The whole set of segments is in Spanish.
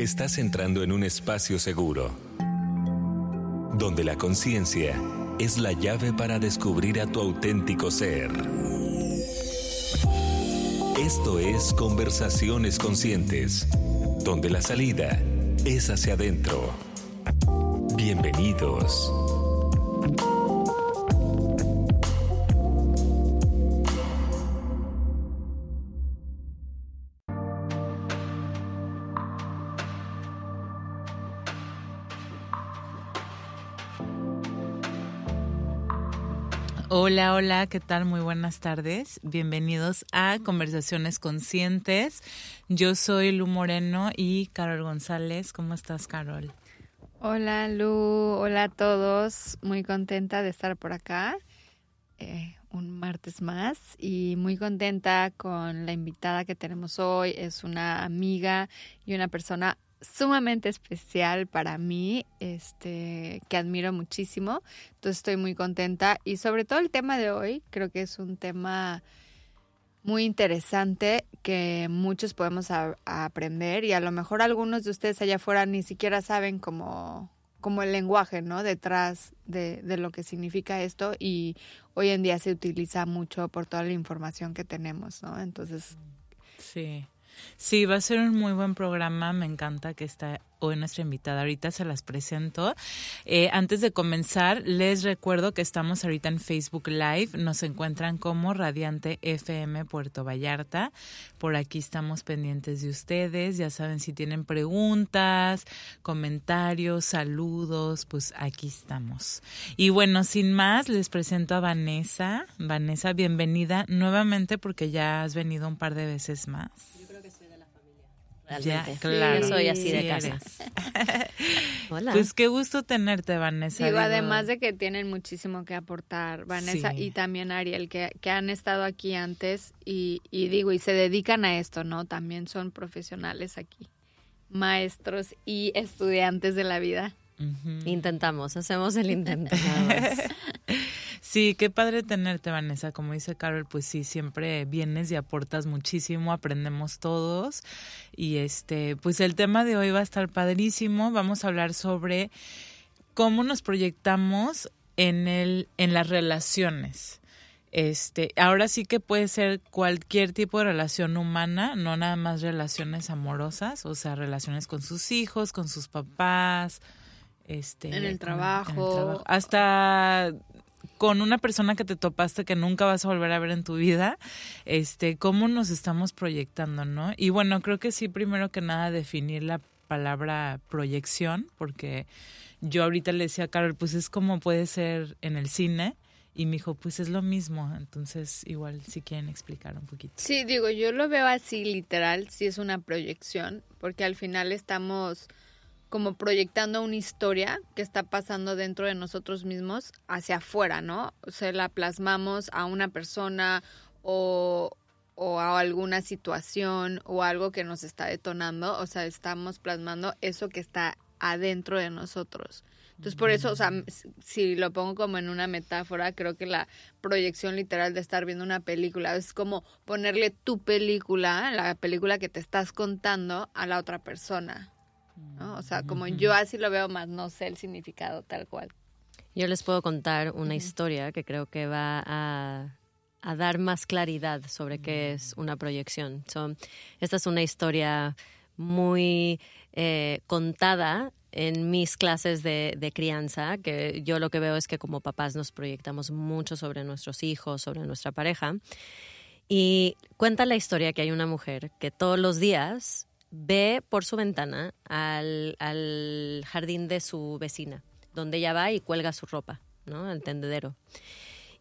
Estás entrando en un espacio seguro, donde la conciencia es la llave para descubrir a tu auténtico ser. Esto es Conversaciones Conscientes, donde la salida es hacia adentro. Bienvenidos. Hola, hola, ¿qué tal? Muy buenas tardes. Bienvenidos a Conversaciones Conscientes. Yo soy Lu Moreno y Carol González. ¿Cómo estás, Carol? Hola, Lu. Hola a todos. Muy contenta de estar por acá. Eh, un martes más y muy contenta con la invitada que tenemos hoy. Es una amiga y una persona sumamente especial para mí, este, que admiro muchísimo. Entonces estoy muy contenta y sobre todo el tema de hoy, creo que es un tema muy interesante que muchos podemos aprender y a lo mejor algunos de ustedes allá afuera ni siquiera saben cómo como el lenguaje, ¿no? Detrás de, de lo que significa esto y hoy en día se utiliza mucho por toda la información que tenemos, ¿no? Entonces... Sí. Sí, va a ser un muy buen programa. Me encanta que está hoy nuestra invitada. Ahorita se las presento. Eh, antes de comenzar, les recuerdo que estamos ahorita en Facebook Live. Nos encuentran como Radiante FM Puerto Vallarta. Por aquí estamos pendientes de ustedes. Ya saben, si tienen preguntas, comentarios, saludos, pues aquí estamos. Y bueno, sin más, les presento a Vanessa. Vanessa, bienvenida nuevamente porque ya has venido un par de veces más. Ya, claro. Yo soy así de casa. Hola. Pues qué gusto tenerte, Vanessa. Digo, además de que tienen muchísimo que aportar, Vanessa y también Ariel, que, que han estado aquí antes y, y digo, y se dedican a esto, ¿no? También son profesionales aquí, maestros y estudiantes de la vida. Intentamos, hacemos el intento. Sí, qué padre tenerte, Vanessa. Como dice Carol, pues sí, siempre vienes y aportas muchísimo, aprendemos todos. Y este, pues el tema de hoy va a estar padrísimo. Vamos a hablar sobre cómo nos proyectamos en el, en las relaciones. Este, ahora sí que puede ser cualquier tipo de relación humana, no nada más relaciones amorosas, o sea, relaciones con sus hijos, con sus papás, este, en el trabajo, hasta con una persona que te topaste que nunca vas a volver a ver en tu vida, este, cómo nos estamos proyectando, ¿no? Y bueno, creo que sí, primero que nada, definir la palabra proyección, porque yo ahorita le decía a Carol, pues es como puede ser en el cine, y me dijo, pues es lo mismo, entonces igual si quieren explicar un poquito. Sí, digo, yo lo veo así literal, sí es una proyección, porque al final estamos como proyectando una historia que está pasando dentro de nosotros mismos hacia afuera, ¿no? O sea, la plasmamos a una persona o, o a alguna situación o algo que nos está detonando, o sea, estamos plasmando eso que está adentro de nosotros. Entonces, por eso, o sea, si lo pongo como en una metáfora, creo que la proyección literal de estar viendo una película es como ponerle tu película, la película que te estás contando a la otra persona. O sea, como yo así lo veo más, no sé el significado tal cual. Yo les puedo contar una historia que creo que va a, dar más claridad sobre qué es una proyección. esta es una historia muy eh, contada en mis clases de, de, crianza, que yo lo que veo es que como papás nos proyectamos mucho sobre nuestros hijos, sobre nuestra pareja. Y cuenta la historia que hay una mujer que todos los días ve por su ventana al, al, jardín de su vecina, donde ella va y cuelga su ropa, ¿no? Al tendedero.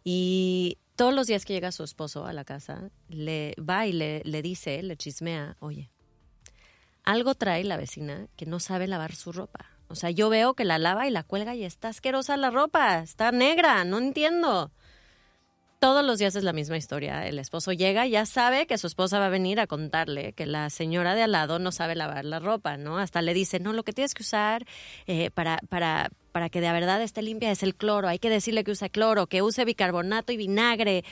Y todos los días que llega su esposo a la casa, le va y le, le dice, le chismea, oye, algo trae la vecina que no sabe lavar su ropa. O sea, yo veo que la lava y la cuelga y está asquerosa la ropa, está negra, no entiendo todos los días es la misma historia. El esposo llega, ya sabe que su esposa va a venir a contarle que la señora de al lado no sabe lavar la ropa, ¿no? Hasta le dice, no, lo que tienes que usar eh, para, para, para que de verdad esté limpia es el cloro. Hay que decirle que use cloro, que use bicarbonato y vinagre.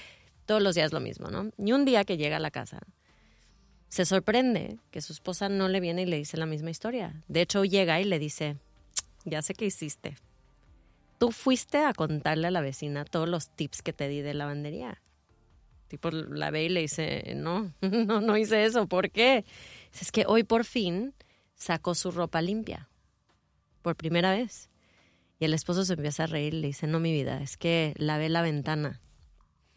Todos los días lo mismo, ¿no? Y un día que llega a la casa, se sorprende que su esposa no le viene y le dice la misma historia. De hecho, llega y le dice, ya sé qué hiciste. Tú fuiste a contarle a la vecina todos los tips que te di de lavandería. Tipo, la ve y le dice, no, no, no hice eso. ¿Por qué? Es que hoy por fin sacó su ropa limpia. Por primera vez. Y el esposo se empieza a reír y le dice, no, mi vida, es que lavé la ventana.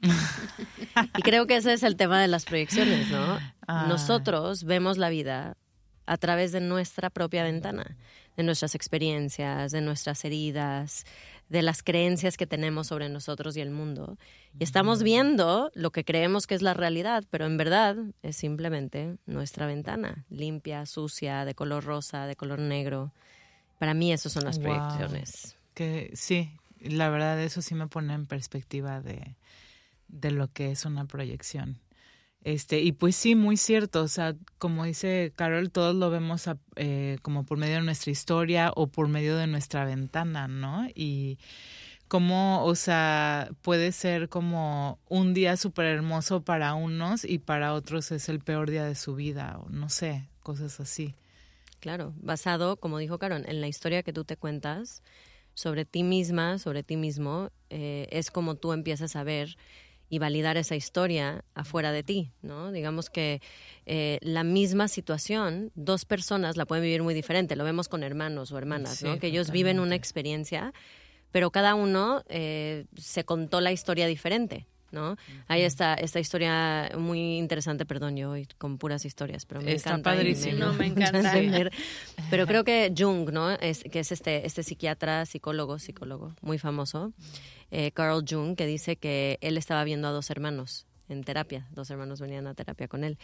y creo que ese es el tema de las proyecciones, ¿no? Ah. Nosotros vemos la vida a través de nuestra propia ventana, de nuestras experiencias, de nuestras heridas, de las creencias que tenemos sobre nosotros y el mundo. Y estamos viendo lo que creemos que es la realidad, pero en verdad es simplemente nuestra ventana, limpia, sucia, de color rosa, de color negro. Para mí eso son las Wow. proyecciones. Que sí, la verdad eso sí me pone en perspectiva de, de lo que es una proyección. Este, y pues sí, muy cierto, o sea, como dice Carol, todos lo vemos a- eh, como por medio de nuestra historia o por medio de nuestra ventana, ¿no? Y cómo, o sea, puede ser como un día súper hermoso para unos y para otros es el peor día de su vida, o no sé, cosas así. Claro, basado, como dijo Caron, en la historia que tú te cuentas sobre ti misma, sobre ti mismo, eh, es como tú empiezas a ver y validar esa historia afuera de ti, ¿no? Digamos que eh, la misma situación, dos personas la pueden vivir muy diferente. Lo vemos con hermanos o hermanas, Sí, ¿no? Que ellos viven una experiencia, pero cada uno eh, se contó la historia diferente. ¿No? Hay esta, esta historia muy interesante, perdón, yo hoy con puras historias, pero me Está encanta. padrísimo. No, me encanta. Pero creo que Jung, ¿no? Es, que es este, este psiquiatra, psicólogo, psicólogo muy famoso, eh, Carl Jung, que dice que él estaba viendo a dos hermanos en terapia, dos hermanos venían a terapia con él.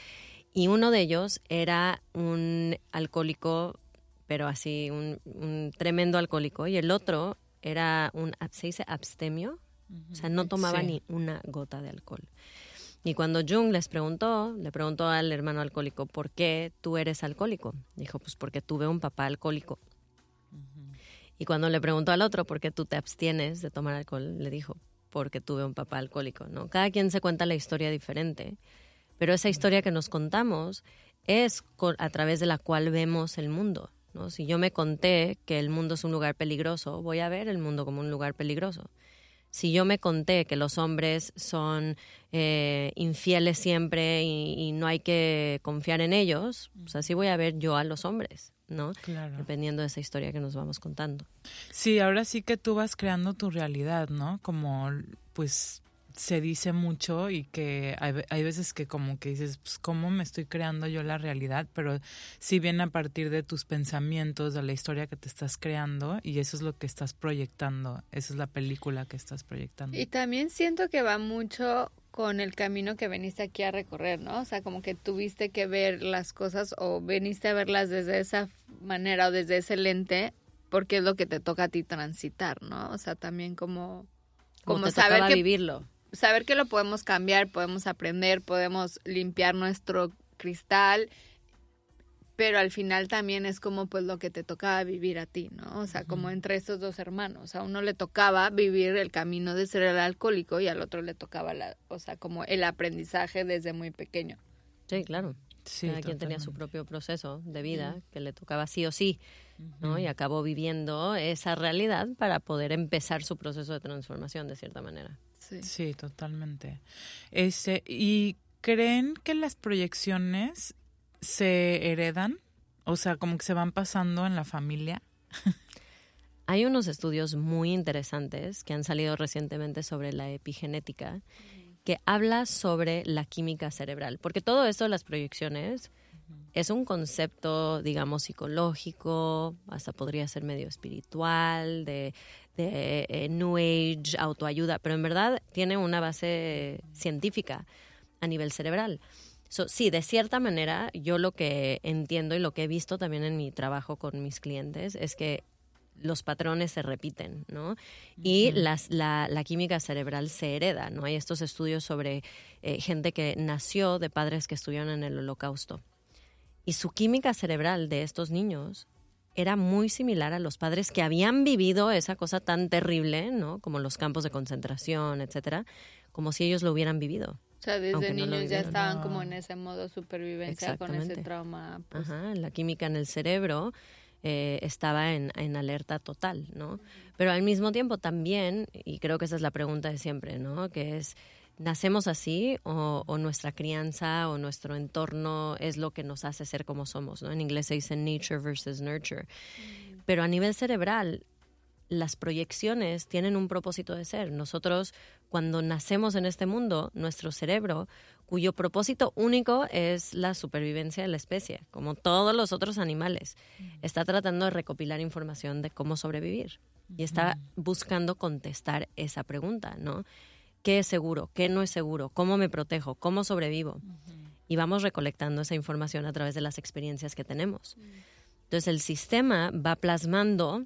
Y uno de ellos era un alcohólico, pero así, un, un tremendo alcohólico, y el otro era un, se dice abstemio, o sea, no tomaba Sí. ni una gota de alcohol. Y cuando Jung les preguntó, le preguntó al hermano alcohólico, ¿por qué tú eres alcohólico? Dijo, pues porque tuve un papá alcohólico. Y cuando le preguntó al otro, ¿por qué tú te abstienes de tomar alcohol? Le dijo, porque tuve un papá alcohólico, ¿no? Cada quien se cuenta la historia diferente, pero esa historia que nos contamos es a través de la cual vemos el mundo, ¿no? Si yo me conté que el mundo es un lugar peligroso, voy a ver el mundo como un lugar peligroso. Si yo me conté que los hombres son eh, infieles siempre y, y no hay que confiar en ellos, pues así voy a ver yo a los hombres, ¿no? Claro. Dependiendo de esa historia que nos vamos contando. Sí, ahora sí que tú vas creando tu realidad, ¿no? Como, pues, se dice mucho y que hay, hay veces que como que dices, pues, ¿cómo me estoy creando yo la realidad? Pero sí viene a partir de tus pensamientos, de la historia que te estás creando y eso es lo que estás proyectando, esa es la película que estás proyectando. Y también siento que va mucho con el camino que veniste aquí a recorrer, ¿no? O sea, como que tuviste que ver las cosas o veniste a verlas desde esa manera o desde ese lente porque es lo que te toca a ti transitar, ¿no? O sea, también como Como, Como te saber que- vivirlo. Saber que lo podemos cambiar, podemos aprender, podemos limpiar nuestro cristal, pero al final también es como pues lo que te tocaba vivir a ti, ¿no? O sea, como entre estos dos hermanos, a uno le tocaba vivir el camino de ser el alcohólico y al otro le tocaba la, o sea, como el aprendizaje desde muy pequeño. Sí, claro. Sí, Cada quien tenía su propio proceso de vida que le tocaba sí o sí, ¿no? Y acabó viviendo esa realidad para poder empezar su proceso de transformación de cierta manera. Sí. Sí, totalmente. Este, ¿y creen que las proyecciones se heredan? O sea, como que se van pasando en la familia. Hay unos estudios muy interesantes que han salido recientemente sobre la epigenética que habla sobre la química cerebral, porque todo esto de las proyecciones es un concepto, digamos, psicológico, hasta podría ser medio espiritual, de, de eh, New Age, autoayuda, pero en verdad tiene una base científica a nivel cerebral. So, sí, de cierta manera, yo lo que entiendo y lo que he visto también en mi trabajo con mis clientes es que los patrones se repiten, ¿no? Y las, la, la química cerebral se hereda, ¿no? Hay estos estudios sobre eh, gente que nació de padres que estuvieron en el holocausto. Y su química cerebral de estos niños era muy similar a los padres que habían vivido esa cosa tan terrible, ¿no? Como los campos de concentración, etcétera, como si ellos lo hubieran vivido. O sea, desde no niños ya estaban No. como en ese modo supervivencia con ese trauma. pues, Ajá, la química en el cerebro eh, estaba en, en alerta total, ¿no? Pero al mismo tiempo también, y creo que esa es la pregunta de siempre, ¿no? Que es, ¿nacemos así o, o nuestra crianza o nuestro entorno es lo que nos hace ser como somos, ¿no? En inglés se dice nature versus nurture. Pero a nivel cerebral, las proyecciones tienen un propósito de ser. Nosotros, cuando nacemos en este mundo, nuestro cerebro, cuyo propósito único es la supervivencia de la especie, como todos los otros animales, está tratando de recopilar información de cómo sobrevivir y está buscando contestar esa pregunta, ¿no? ¿Qué es seguro? ¿Qué no es seguro? ¿Cómo me protejo? ¿Cómo sobrevivo? Y vamos recolectando esa información a través de las experiencias que tenemos. Entonces el sistema va plasmando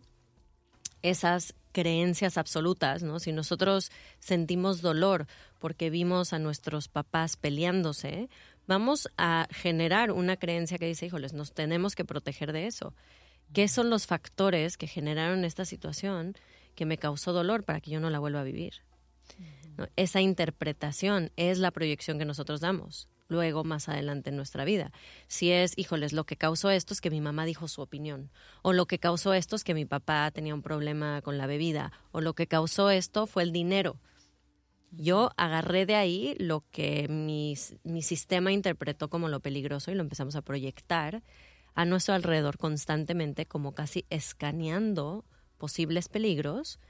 esas creencias absolutas, ¿no? Si nosotros sentimos dolor porque vimos a nuestros papás peleándose, vamos a generar una creencia que dice, híjoles, nos tenemos que proteger de eso. ¿Qué son los factores que generaron esta situación que me causó dolor para que yo no la vuelva a vivir? Esa interpretación es la proyección que nosotros damos luego más adelante en nuestra vida. Si es, híjoles, lo que causó esto es que mi mamá dijo su opinión, o lo que causó esto es que mi papá tenía un problema con la bebida, o lo que causó esto fue el dinero. Yo agarré de ahí lo que mi, mi sistema interpretó como lo peligroso y lo empezamos a proyectar a nuestro alrededor constantemente, como casi escaneando posibles peligros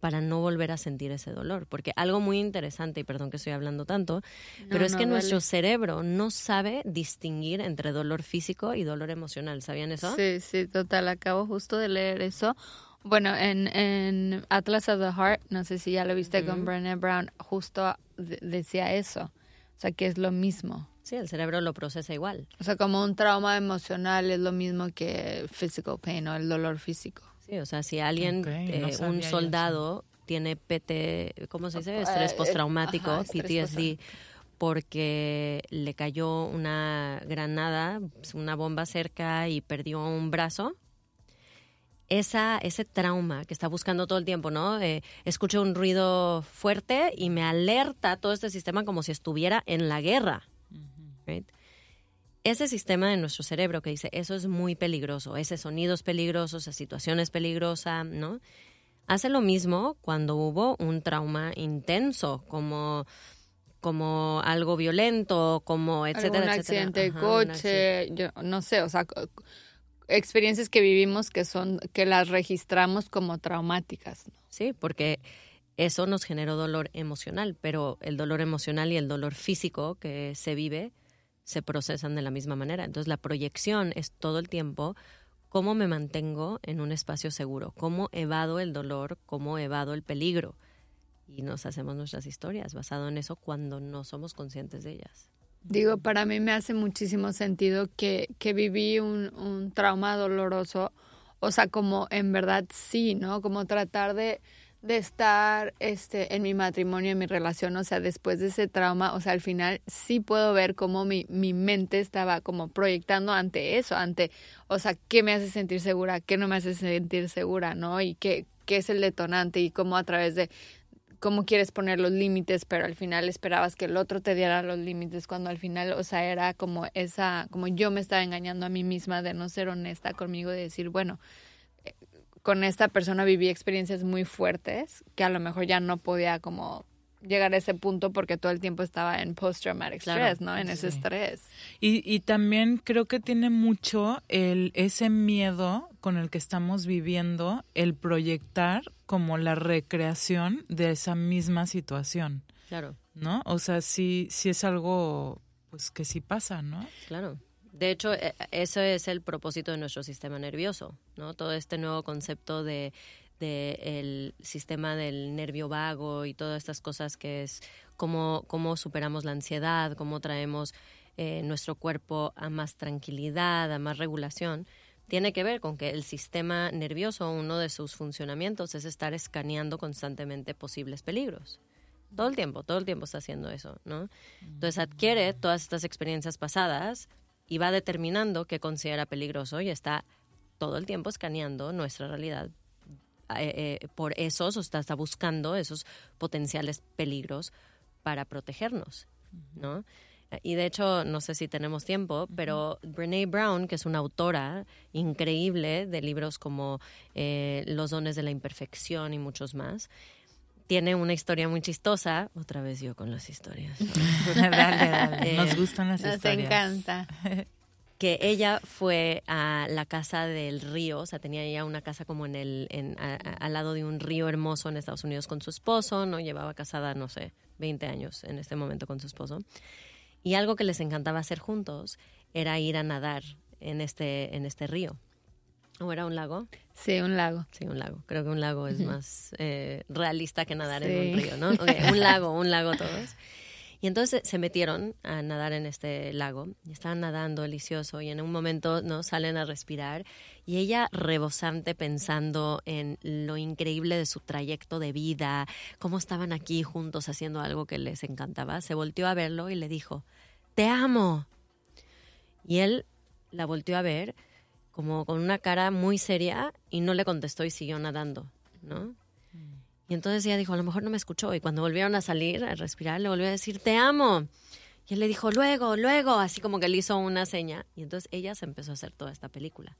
para no volver a sentir ese dolor. Porque algo muy interesante, y perdón que estoy hablando tanto, pero es no, que nuestro cerebro no sabe distinguir entre dolor físico y dolor emocional. ¿Sabían eso? Sí, sí, total. Acabo justo de leer eso. Bueno, en, en Atlas of the Heart, no sé si ya lo viste con Brené Brown, justo de- decía eso. O sea, que es lo mismo. Sí, el cerebro lo procesa igual. O sea, como un trauma emocional es lo mismo que physical pain o el dolor físico. Sí, o sea, si alguien, eh, un soldado tiene PT, ¿cómo se dice? Eh, Estrés eh, postraumático, ajá, estrés PTSD, porque le cayó una granada, una bomba cerca y perdió un brazo. Esa, ese trauma que está buscando todo el tiempo, ¿no? Eh, escucho un ruido fuerte y me alerta todo este sistema como si estuviera en la guerra. right? Ese sistema de nuestro cerebro que dice eso es muy peligroso, ese sonido es peligroso, esa situación es peligrosa, ¿no? Hace lo mismo cuando hubo un trauma intenso, como, como algo violento, como etcétera, Algún etcétera. accidente de Ajá, accidente. coche, yo no sé, o sea, experiencias que vivimos que son que las registramos como traumáticas. ¿no? Sí, porque eso nos generó dolor emocional, pero el dolor emocional y el dolor físico que se vive se procesan de la misma manera. Entonces la proyección es todo el tiempo cómo me mantengo en un espacio seguro, cómo evado el dolor, cómo evado el peligro. Y nos hacemos nuestras historias basado en eso cuando no somos conscientes de ellas. Digo, para mí me hace muchísimo sentido que, que viví un, un trauma doloroso, o sea, como en verdad sí, ¿no? Como tratar de, de estar este, en mi matrimonio, en mi relación, o sea, después de ese trauma, o sea, al final sí puedo ver cómo mi, mi mente estaba como proyectando ante eso, ante, o sea, qué me hace sentir segura, qué no me hace sentir segura, ¿no? Y qué, qué es el detonante y cómo a través de cómo quieres poner los límites, pero al final esperabas que el otro te diera los límites, cuando al final, o sea, era como esa, como yo me estaba engañando a mí misma de no ser honesta conmigo, de decir, bueno, con esta persona viví experiencias muy fuertes que a lo mejor ya no podía como llegar a ese punto porque todo el tiempo estaba en post-traumatic Claro, stress, ¿no? En ese estrés. Y, y también creo que tiene mucho el ese miedo con el que estamos viviendo, el proyectar como la recreación de esa misma situación, Claro, ¿no? O sea, sí, sí es algo pues que sí pasa, ¿no? claro. De hecho, eh, eso es el propósito de nuestro sistema nervioso, ¿no? Todo este nuevo concepto de, de sistema del nervio vago y todas estas cosas que es cómo, cómo superamos la ansiedad, cómo traemos eh, nuestro cuerpo a más tranquilidad, a más regulación, tiene que ver con que el sistema nervioso, uno de sus funcionamientos es estar escaneando constantemente posibles peligros. Todo el tiempo, todo el tiempo está haciendo eso, ¿no? Entonces adquiere todas estas experiencias pasadas y va determinando qué considera peligroso y está todo el tiempo escaneando nuestra realidad eh, eh, por esos, o está, está buscando esos potenciales peligros para protegernos. ¿no? Y de hecho, no sé si tenemos tiempo, pero Brene Brown, que es una autora increíble de libros como eh, Los dones de la imperfección y muchos más, tiene una historia muy chistosa. Otra vez yo con las historias. dale, dale. Nos Eh, gustan las Nos historias. encanta. que ella fue a la casa del río, o sea, tenía ella una casa como en el, en, a- a- al lado de un río hermoso en Estados Unidos con su esposo, ¿no? Llevaba casada, no sé, 20 años en este momento con su esposo. Y algo que les encantaba hacer juntos era ir a nadar en este, en este río. ¿O era un lago? Sí, un lago. Sí, un lago. Creo que un lago es más eh, realista que nadar en un Sí. río, ¿no? Ok, un lago, un lago todos. Y entonces se metieron a nadar en este lago y estaban nadando delicioso y en un momento no salen a respirar y ella rebosante pensando en lo increíble de su trayecto de vida, cómo estaban aquí juntos haciendo algo que les encantaba, se volteó a verlo y le dijo, "Te amo." Y él la volteó a ver como con una cara muy seria y no le contestó y siguió nadando, ¿no? Y entonces ella dijo, a lo mejor no me escuchó. Y cuando volvieron a salir, a respirar, le volvió a decir, te amo. Y él le dijo, luego, luego, así como que le hizo una seña. Y entonces ella se empezó a hacer toda esta película.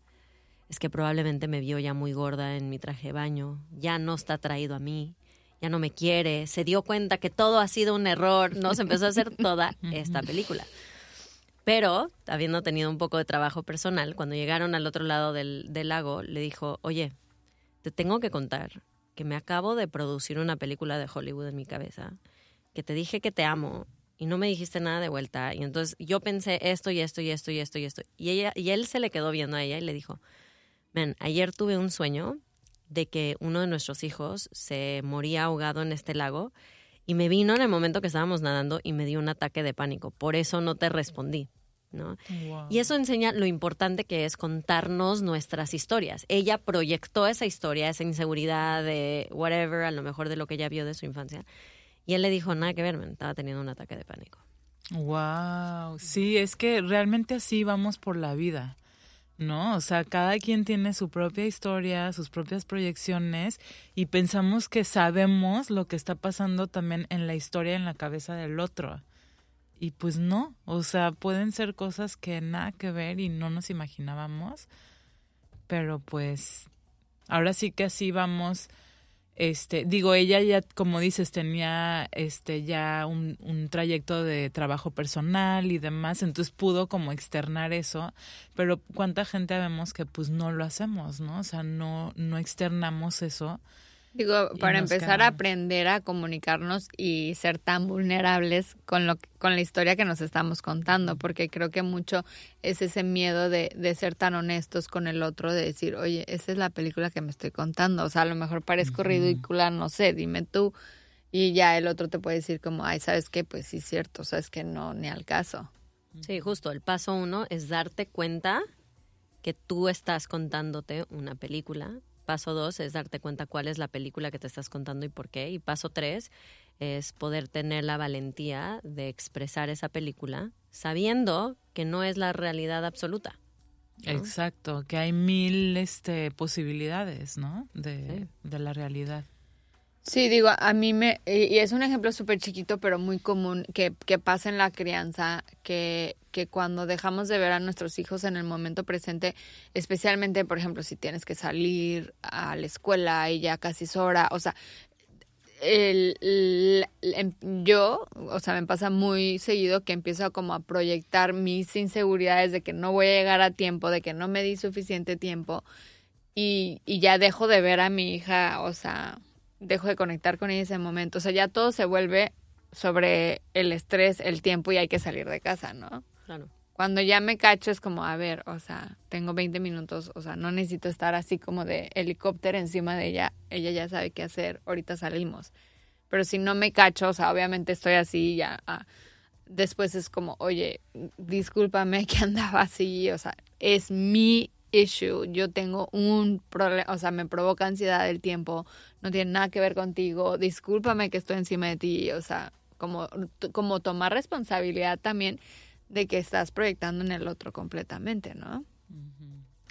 Es que probablemente me vio ya muy gorda en mi traje de baño, ya no está atraído a mí, ya no me quiere, se dio cuenta que todo ha sido un error, ¿no? Se empezó a hacer toda esta película. Pero, habiendo tenido un poco de trabajo personal, cuando llegaron al otro lado del, del lago, le dijo, oye, te tengo que contar que me acabo de producir una película de Hollywood en mi cabeza, que te dije que te amo y no me dijiste nada de vuelta. Y entonces yo pensé esto y esto y esto y esto y esto. Y, ella, y él se le quedó viendo a ella y le dijo, men, ayer tuve un sueño de que uno de nuestros hijos se moría ahogado en este lago y me vino en el momento que estábamos nadando y me dio un ataque de pánico. Por eso no te respondí. ¿no? Wow. Y eso enseña lo importante que es contarnos nuestras historias. Ella proyectó esa historia, esa inseguridad de whatever, a lo mejor de lo que ella vio de su infancia. Y él le dijo, nada que ver, man, estaba teniendo un ataque de pánico. Wow, sí, es que realmente así vamos por la vida, ¿no? O sea, cada quien tiene su propia historia, sus propias proyecciones y pensamos que sabemos lo que está pasando también en la historia en la cabeza del otro. Y pues no, o sea, pueden ser cosas que nada que ver y no nos imaginábamos, pero pues ahora sí que así vamos este digo ella ya como dices tenía este ya un, un trayecto de trabajo personal y demás entonces pudo como externar eso pero cuánta gente vemos que pues no lo hacemos no o sea no no externamos eso Digo, para empezar a aprender a comunicarnos y ser tan vulnerables con lo que- con la historia que nos estamos contando, porque creo que mucho es ese miedo de, de ser tan honestos con el otro, de decir, oye, esa es la película que me estoy contando, o sea, a lo mejor parezco ridícula, no sé, dime tú, y ya el otro te puede decir como, ay, ¿sabes qué? Pues sí, es cierto, sabes que no, ni al caso. Sí, justo. El paso uno es darte cuenta que tú estás contándote una película. Paso dos es darte cuenta cuál es la película que te estás contando y por qué. Y paso tres es poder tener la valentía de expresar esa película sabiendo que no es la realidad absoluta. ¿no? exacto que hay mil este posibilidades no de, de la realidad Sí, digo, a mí me, y es un ejemplo súper chiquito, pero muy común que, que pasa en la crianza, que, que cuando dejamos de ver a nuestros hijos en el momento presente, especialmente, por ejemplo, si tienes que salir a la escuela y ya casi es hora, o sea, el, el- em- yo, o sea, me pasa muy seguido que empiezo como a proyectar mis inseguridades de que no voy a llegar a tiempo, de que no me di suficiente tiempo y, y ya dejo de ver a mi hija, o sea, dejo de conectar con ella en ese momento, o sea, ya todo se vuelve sobre el estrés, el tiempo y hay que salir de casa, ¿no? Claro. Cuando ya me cacho es como, a ver, o sea, tengo 20 minutos, o sea, no necesito estar así como de helicóptero encima de ella, ella ya sabe qué hacer, ahorita salimos. Pero si no me cacho, o sea, obviamente estoy así ya. ah, después es como, oye, discúlpame que andaba así, o sea, es mi issue, yo tengo un problema, o sea, me provoca ansiedad el tiempo, no tiene nada que ver contigo, discúlpame que estoy encima de ti, o sea, como, como tomar responsabilidad también de que estás proyectando en el otro completamente, ¿no?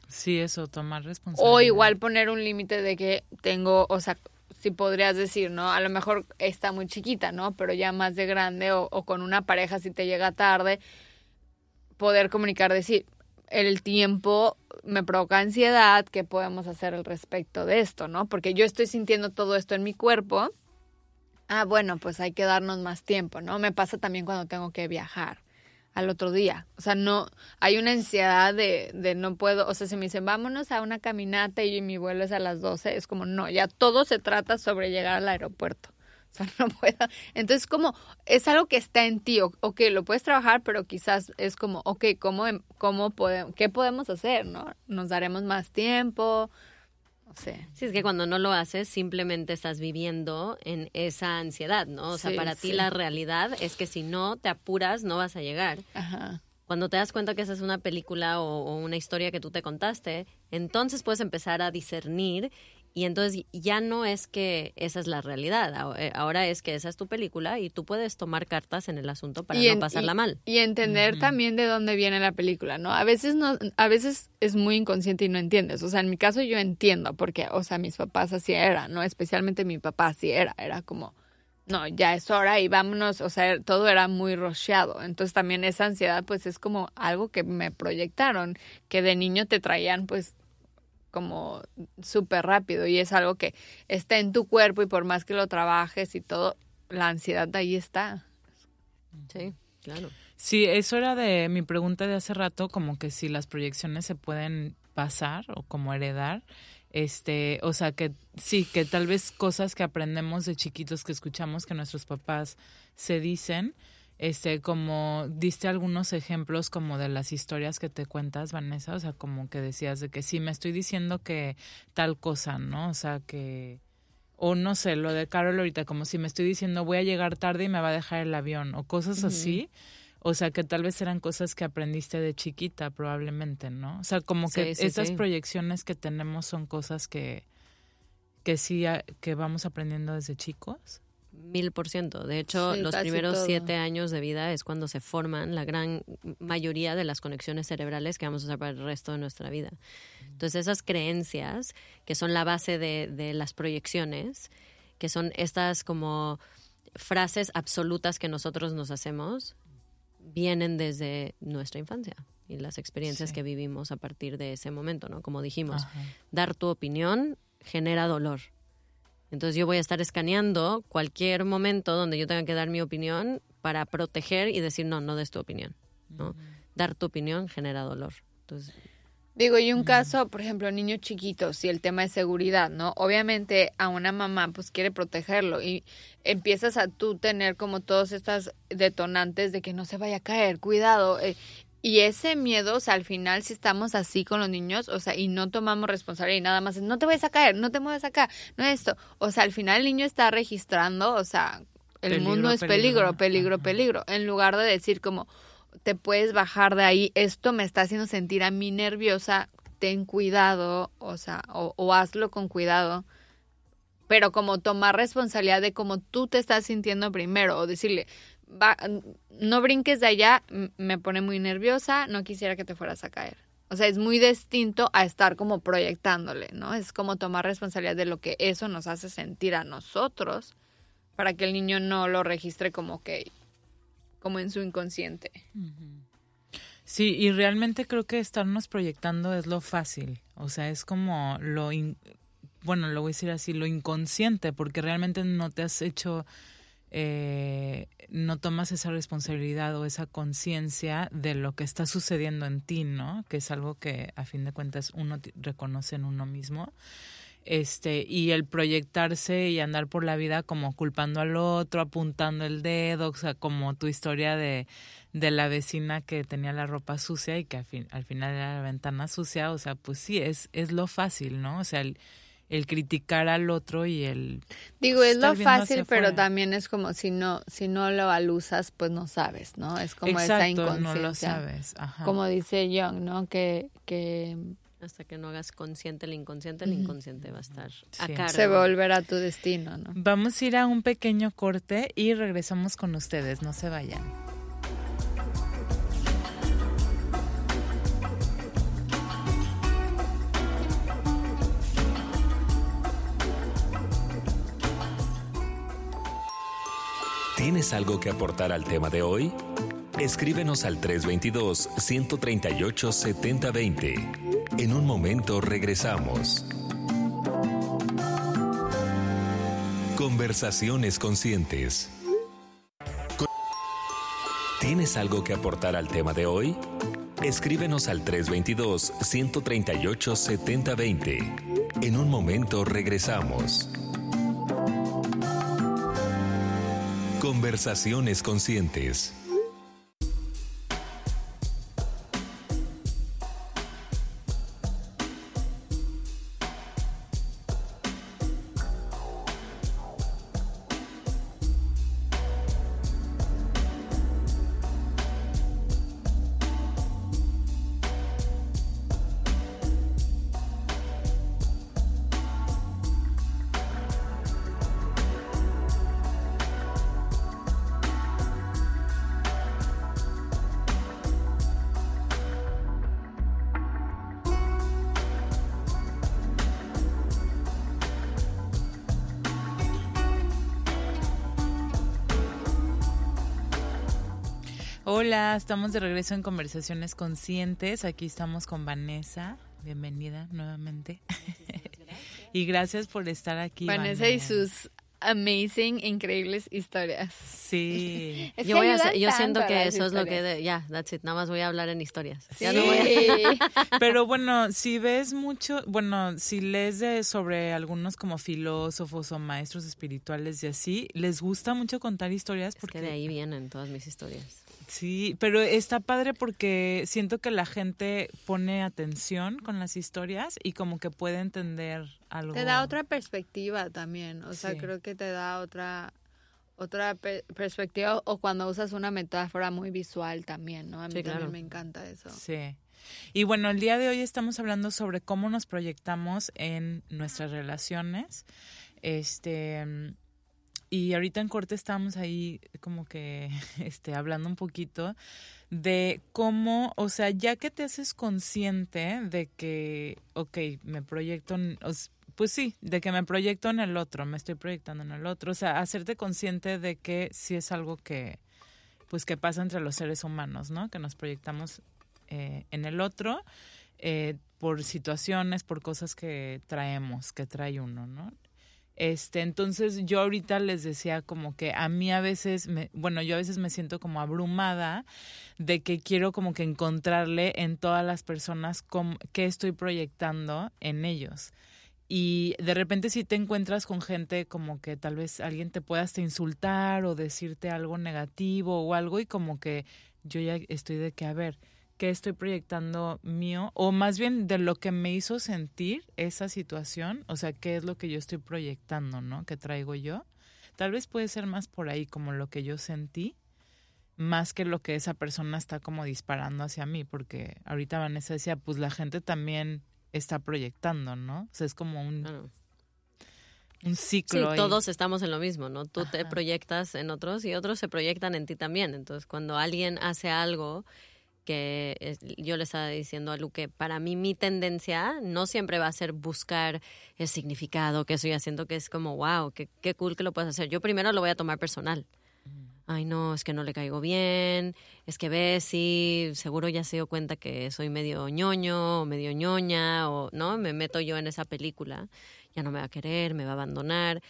sí eso tomar responsabilidad O igual poner un límite de que tengo, o sea, si podrías decir, ¿no? A lo mejor está muy chiquita, ¿no? Pero ya más de grande o, o con una pareja si te llega tarde, poder comunicar, decir, el tiempo me provoca ansiedad, ¿qué podemos hacer al respecto de esto, no? Porque yo estoy sintiendo todo esto en mi cuerpo. Ah, bueno, pues hay que darnos más tiempo, ¿no? Me pasa también cuando tengo que viajar al otro día. O sea, no, hay una ansiedad de, de no puedo, o sea, si me dicen, vámonos a una caminata y mi vuelo es a las 12, es como, no, ya todo se trata sobre llegar al aeropuerto. O sea, no puedo. Entonces, como es algo que está en ti, o, ok, lo puedes trabajar, pero quizás es como, ok, ¿cómo, cómo podemos, ¿qué podemos hacer, no? ¿Nos daremos más tiempo? No sé. Sí, es que cuando no lo haces, simplemente estás viviendo en esa ansiedad, ¿no? O sea, Sí, para ti la realidad es que si no te apuras, no vas a llegar. Ajá. Cuando te das cuenta que esa es una película o, o una historia que tú te contaste, entonces puedes empezar a discernir y entonces ya no es que esa es la realidad, Ahora- eh, ahora es que esa es tu película y tú puedes tomar cartas en el asunto para no pasarla y- mal. Y entender también de dónde viene la película, ¿no? A veces no, a veces es muy inconsciente y no entiendes. O sea, en mi caso yo entiendo porque, o sea, mis papás así eran, ¿no? Especialmente mi papá así era, era como, no, ya es hora y vámonos, o sea, todo era muy rocheado. Entonces también esa ansiedad, pues es como algo que me proyectaron, que de niño te traían, pues como súper rápido y es algo que está en tu cuerpo y por más que lo trabajes y todo, la ansiedad ahí está. Sí, claro. Sí, eso era de mi pregunta de hace rato, como que si las proyecciones se pueden pasar o como heredar. Este, o sea, que sí, que tal vez cosas que aprendemos de chiquitos que escuchamos que nuestros papás se dicen, este, como diste algunos ejemplos como de las historias que te cuentas, Vanessa, o sea, como que decías de que sí, me estoy diciendo que tal cosa, ¿no? O sea, que, o no sé, lo de Carol ahorita, como si me estoy diciendo voy a llegar tarde y me va a dejar el avión, o cosas así. O sea, que tal vez eran cosas que aprendiste de chiquita, probablemente, ¿no? O sea, como que Sí, sí, esas sí. proyecciones que tenemos son cosas que, que sí, a- que vamos aprendiendo desde chicos. Mil por ciento. De hecho, Sí, los primeros todo. siete años de vida es cuando se forman la gran mayoría de las conexiones cerebrales que vamos a usar para el resto de nuestra vida. Entonces, esas creencias, que son la base de, de las proyecciones, que son estas como frases absolutas que nosotros nos hacemos, vienen desde nuestra infancia y las experiencias Sí. que vivimos a partir de ese momento, ¿no? Como dijimos, Ajá. dar tu opinión genera dolor. Entonces yo voy a estar escaneando cualquier momento donde yo tenga que dar mi opinión para proteger y decir, no, no des tu opinión. ¿no? Dar tu opinión genera dolor. Entonces, Digo, y un caso, por ejemplo, niños chiquitos y el tema de seguridad, ¿no? Obviamente a una mamá pues quiere protegerlo y empiezas a tú tener como todos estas detonantes de que no se vaya a caer, cuidado. eh, y ese miedo, o sea, al final si estamos así con los niños, o sea, y no tomamos responsabilidad y nada más, es, no te vayas a caer, no te muevas acá, no esto. O sea, al final el niño está registrando, o sea, el Peligro, mundo es peligro, peligro. peligro, en lugar de decir como, te puedes bajar de ahí, esto me está haciendo sentir a mí nerviosa, ten cuidado, o sea, o, o hazlo con cuidado, pero como tomar responsabilidad de cómo tú te estás sintiendo primero, o decirle, va, no brinques de allá, me pone muy nerviosa, no quisiera que te fueras a caer. O sea, es muy distinto a estar como proyectándole, ¿no? Es como tomar responsabilidad de lo que eso nos hace sentir a nosotros para que el niño no lo registre como que, como en su inconsciente. Sí, y realmente creo que estarnos proyectando es lo fácil. O sea, es como lo, bueno, lo voy a decir así, lo inconsciente, porque realmente no te has hecho, eh, no tomas esa responsabilidad o esa conciencia de lo que está sucediendo en ti, ¿no? Que es algo que a fin de cuentas uno reconoce en uno mismo. Este, y el proyectarse y andar por la vida como culpando al otro, apuntando el dedo, o sea, como tu historia de, de la vecina que tenía la ropa sucia y que al, al final era la ventana sucia, o sea, pues sí, es, es lo fácil, ¿no? O sea, el, el criticar al otro y el... Digo, es lo fácil, pero afuera. también es como si no, si no lo alusas, pues no sabes, ¿no? Es como esa Exacto, inconsciencia. no lo sabes. Ajá. Como dice Young, ¿no? Que, que hasta que no hagas consciente el inconsciente, el inconsciente va a estar a Sí. cargo. se volverá tu destino, ¿no? Vamos a ir a un pequeño corte y regresamos con ustedes, no se vayan. ¿Tienes algo que aportar al tema de hoy? Escríbenos al 322-138-7020. En un momento regresamos. Conversaciones conscientes. ¿Tienes algo que aportar al tema de hoy? Escríbenos al 322-138-7020. En un momento regresamos. Conversaciones conscientes. Estamos de regreso en Conversaciones Conscientes. Aquí estamos con Vanessa. Bienvenida nuevamente. y gracias por estar aquí. Vanessa y sus amazing, increíbles historias. Sí. yo, voy a, yo siento que eso es lo que... ya, that's it. Nada más voy a hablar en historias. Sí. Pero bueno, si ves mucho... Bueno, si lees de, sobre algunos como filósofos o maestros espirituales y así, les gusta mucho contar historias porque... Es que de ahí vienen todas mis historias. Sí, pero está padre porque siento que la gente pone atención con las historias y como que puede entender algo. Te da otra perspectiva también, o sea, creo que te da otra otra perspectiva o cuando usas una metáfora muy visual también, ¿no? A mí también me encanta eso. Sí. Y bueno, el día de hoy estamos hablando sobre cómo nos proyectamos en nuestras relaciones. Este y ahorita en corte estábamos ahí como que este hablando un poquito de cómo, o sea, ya que te haces consciente de que, ok, me proyecto, pues sí, de que me proyecto en el otro, me estoy proyectando en el otro, o sea, hacerte consciente de que sí es algo que, pues que pasa entre los seres humanos, ¿no? Que nos proyectamos eh, en el otro eh, por situaciones, por cosas que traemos, que trae uno, ¿no? Este, entonces yo ahorita les decía como que a mí a veces, me, bueno, yo a veces me siento como abrumada de que quiero como que encontrarle en todas las personas que estoy proyectando en ellos. Y de repente si te encuentras con gente como que tal vez alguien te pueda hasta insultar o decirte algo negativo o algo y como que yo ya estoy de que, a ver, qué estoy proyectando mío, o más bien de lo que me hizo sentir esa situación, o sea, qué es lo que yo estoy proyectando, ¿no? Que traigo yo. Tal vez puede ser más por ahí como lo que yo sentí, más que lo que esa persona está como disparando hacia mí, porque ahorita Vanessa decía, pues la gente también está proyectando, ¿no? O sea, es como un... Un ciclo. Sí, todos estamos en lo mismo, ¿no? Tú te proyectas en otros y otros se proyectan en ti también. Entonces, cuando alguien hace algo que yo le estaba diciendo a Luque, para mí mi tendencia no siempre va a ser buscar el significado que estoy haciendo, que es como, wow, qué, qué cool que lo puedes hacer. Yo primero lo voy a tomar personal. Ay, no, es que no le caigo bien, es que ves, sí, seguro ya se dio cuenta que soy medio ñoño o medio ñoña, o no, me meto yo en esa película, ya no me va a querer, me va a abandonar.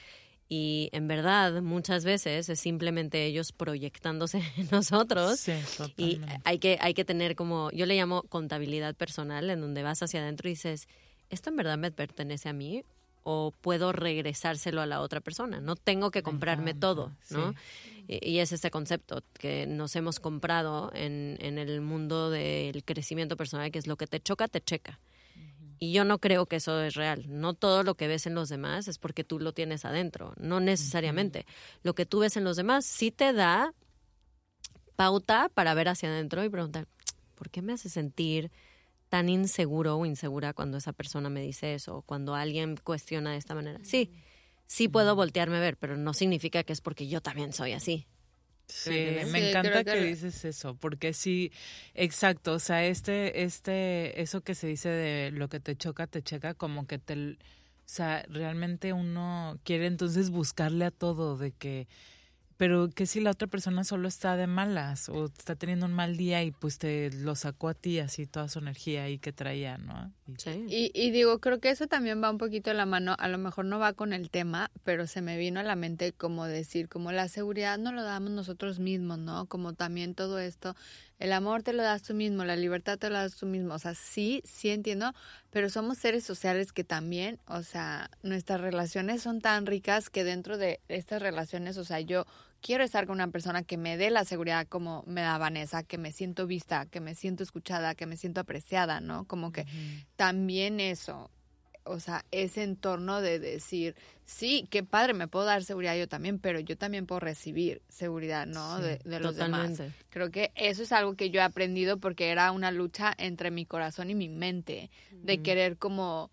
Y en verdad, muchas veces es simplemente ellos proyectándose en nosotros. Sí, y hay que, hay que tener como, yo le llamo contabilidad personal, en donde vas hacia adentro y dices, ¿esto en verdad me pertenece a mí? ¿O puedo regresárselo a la otra persona? No tengo que comprarme todo, ¿no? Y, es este concepto que nos hemos comprado en, en el mundo del crecimiento personal, que es lo que te choca, te checa. Y yo no creo que eso es real. No todo lo que ves en los demás es porque tú lo tienes adentro. No necesariamente. Lo que tú ves en los demás sí te da pauta para ver hacia adentro y preguntar, ¿por qué me hace sentir tan inseguro o insegura cuando esa persona me dice eso o cuando alguien cuestiona de esta manera? Sí, sí puedo voltearme a ver, pero no significa que es porque yo también soy así. Sí, me encanta que, dices eso, porque sí, exacto, o sea, este, este, eso que se dice de lo que te choca, te checa, como que te, o sea, realmente uno quiere entonces buscarle a todo, de que, pero que si la otra persona solo está de malas o está teniendo un mal día y pues te lo sacó a ti así toda su energía ahí que traía, ¿no? Y, y, digo, creo que eso también va un poquito en la mano, a lo mejor no va con el tema, pero se me vino a la mente como decir, como la seguridad no lo damos nosotros mismos, ¿no? Como también todo esto, el amor te lo das tú mismo, la libertad te lo das tú mismo, o sea, sí, sí entiendo, pero somos seres sociales que también, o sea, nuestras relaciones son tan ricas que dentro de estas relaciones, o sea, yo quiero estar con una persona que me dé la seguridad como me da Vanessa, que me siento vista, que me siento escuchada, que me siento apreciada, ¿no? Como que también eso, o sea, ese entorno de decir, sí, qué padre, me puedo dar seguridad yo también, pero yo también puedo recibir seguridad, ¿no? de, los demás. Creo que eso es algo que yo he aprendido porque era una lucha entre mi corazón y mi mente, de querer como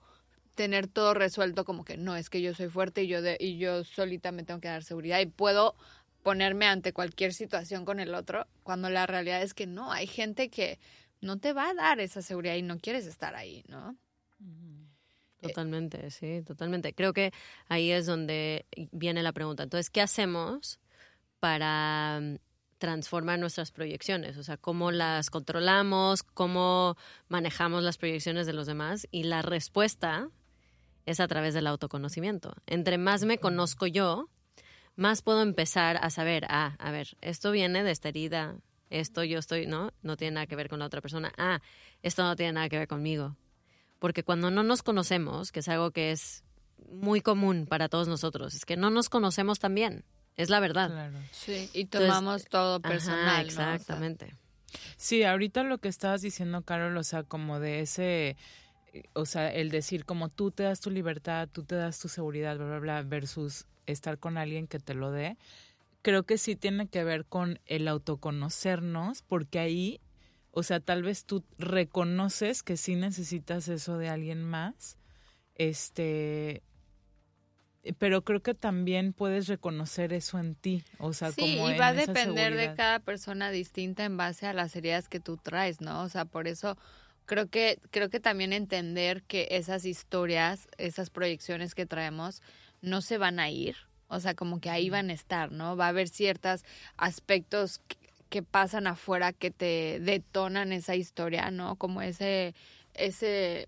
tener todo resuelto como que no es que yo soy fuerte y yo de, y yo solita me tengo que dar seguridad y puedo ponerme ante cualquier situación con el otro, cuando la realidad es que no, hay gente que no te va a dar esa seguridad y no quieres estar ahí, ¿no? Totalmente, sí, totalmente. Creo que ahí es donde viene la pregunta. Entonces, ¿qué hacemos para mm, transformar nuestras proyecciones? O sea, ¿cómo las controlamos? ¿Cómo manejamos las proyecciones de los demás? Y la respuesta es a través del autoconocimiento. Entre más me conozco yo, más puedo empezar a saber, ah, a ver, esto viene de esta herida, esto yo estoy, ¿no? No tiene nada que ver con la otra persona, ah, esto no tiene nada que ver conmigo. Porque cuando no nos conocemos, que es algo que es muy común para todos nosotros, es que no nos conocemos tan bien, es la verdad. Claro. Sí, y tomamos todo personal. exactamente. sí, ahorita lo que estabas diciendo, Carol, o sea, como de ese o sea, el decir como tú te das tu libertad, tú te das tu seguridad, bla, bla, bla, versus estar con alguien que te lo dé, creo que sí tiene que ver con el autoconocernos, porque ahí, o sea, tal vez tú reconoces que sí necesitas eso de alguien más, este, pero creo que también puedes reconocer eso en ti, o sea, sí, y va a depender de cada persona distinta en base a las heridas que tú traes, ¿no? O sea, por eso creo que creo que también entender que esas historias, esas proyecciones que traemos no se van a ir, o sea, como que ahí van a estar, ¿no? Va a haber ciertos aspectos que, pasan afuera que te detonan esa historia, ¿no? Como ese, ese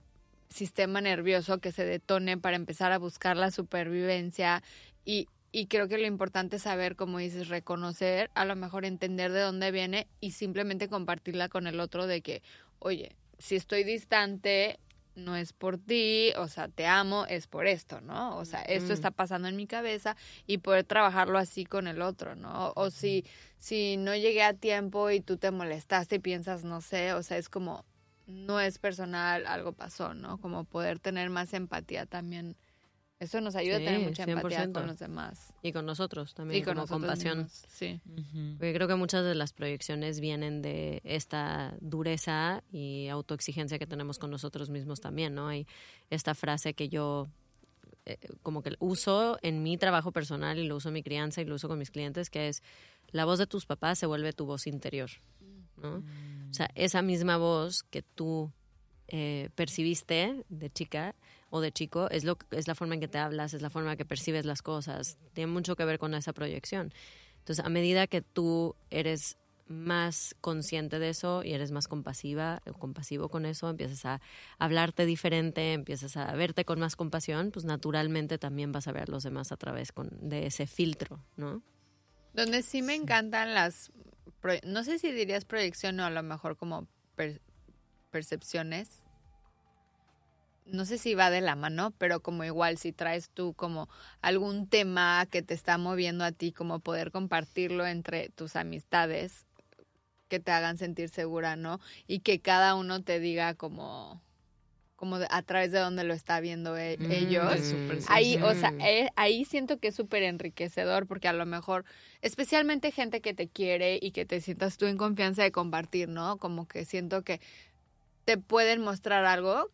sistema nervioso que se detone para empezar a buscar la supervivencia y, y creo que lo importante es saber, como dices, reconocer, a lo mejor entender de dónde viene y simplemente compartirla con el otro de que, oye, si estoy distante, no es por ti, o sea, te amo, es por esto, ¿no? O sea, esto está pasando en mi cabeza y poder trabajarlo así con el otro, ¿no? O si, si no llegué a tiempo y tú te molestaste y piensas, no sé, o sea, es como, no es personal, algo pasó, ¿no? Como poder tener más empatía también eso nos ayuda a tener mucha empatía con los demás. Y con nosotros también, y con como compasión. sí. Porque creo que muchas de las proyecciones vienen de esta dureza y autoexigencia que tenemos con nosotros mismos también, ¿no? Hay esta frase que yo eh, como que uso en mi trabajo personal y lo uso en mi crianza y lo uso con mis clientes, que es la voz de tus papás se vuelve tu voz interior, ¿no? O sea, esa misma voz que tú eh, percibiste de chica o de chico es, lo, es la forma en que te hablas, es la forma en que percibes las cosas. Tiene mucho que ver con esa proyección. Entonces, a medida que tú eres más consciente de eso y eres más compasiva o compasivo con eso, empiezas a hablarte diferente, empiezas a verte con más compasión, pues naturalmente también vas a ver a los demás a través con, de ese filtro, ¿no? Donde sí me encantan las, no sé si dirías proyección o a lo mejor como percepciones. No sé si va de la mano, pero como igual si traes tú como algún tema que te está moviendo a ti, como poder compartirlo entre tus amistades que te hagan sentir segura, ¿no? Y que cada uno te diga como como a través de donde lo está viendo e, mm, ellos. ahí, o sea, eh, ahí siento que es súper enriquecedor porque a lo mejor, especialmente gente que te quiere y que te sientas tú en confianza de compartir, ¿no? Como que siento que te pueden mostrar algo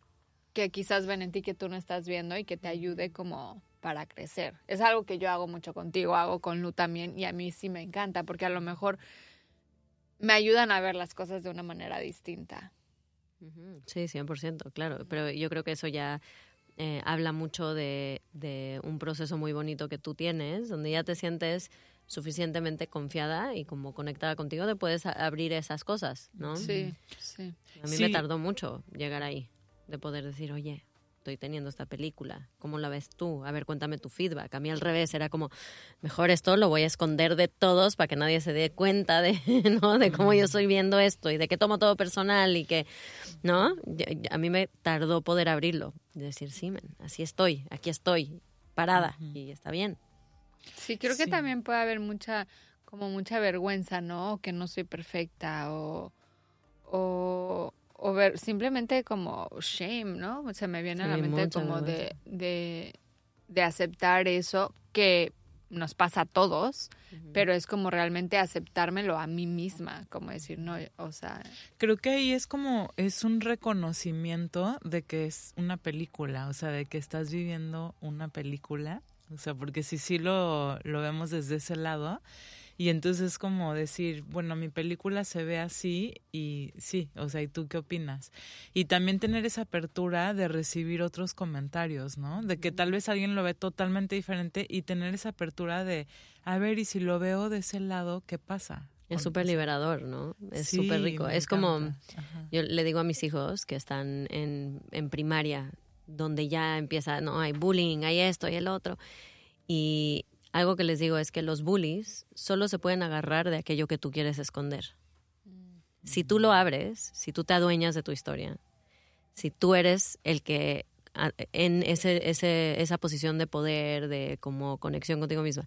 que quizás ven en ti que tú no estás viendo y que te ayude como para crecer. Es algo que yo hago mucho contigo, hago con Lu también y a mí sí me encanta porque a lo mejor me ayudan a ver las cosas de una manera distinta. Sí, 100%, claro, pero yo creo que eso ya eh, habla mucho de, de, un proceso muy bonito que tú tienes, donde ya te sientes suficientemente confiada y como conectada contigo, te puedes abrir esas cosas, ¿no? Sí, sí. A mí Sí. me tardó mucho llegar ahí, de poder decir, oye, estoy teniendo esta película, ¿cómo la ves tú? A ver, cuéntame tu feedback. A mí al revés, era como, mejor esto lo voy a esconder de todos para que nadie se dé cuenta de, ¿no? de cómo yo estoy viendo esto y de que tomo todo personal y que, ¿no? A mí me tardó poder abrirlo, de decir, sí, man, así estoy, aquí estoy, parada, y está bien. Sí, creo que Sí. también puede haber mucha, como mucha vergüenza, ¿no? O que no soy perfecta o, o, o ver, simplemente como shame, ¿no? Se me viene a la mente como de, de aceptar eso que nos pasa a todos, pero es como realmente aceptármelo a mí misma, como decir, no, o sea, Creo que ahí es como, es un reconocimiento de que es una película, o sea, de que estás viviendo una película, o sea, porque si sí lo, lo vemos desde ese lado, y entonces es como decir, bueno, mi película se ve así y sí, o sea, ¿y tú qué opinas? Y también tener esa apertura de recibir otros comentarios, ¿no? De que tal vez alguien lo ve totalmente diferente y tener esa apertura de, a ver, y si lo veo de ese lado, ¿qué pasa? Es súper liberador, ¿no? Es Sí, súper rico. me Es como. Ajá. yo le digo a mis hijos que están en, en primaria, donde ya empieza, no, hay bullying, hay esto y el otro. Y algo que les digo es que los bullies solo se pueden agarrar de aquello que tú quieres esconder. Si tú lo abres, si tú te adueñas de tu historia, si tú eres el que en ese, ese, esa posición de poder, de como conexión contigo misma,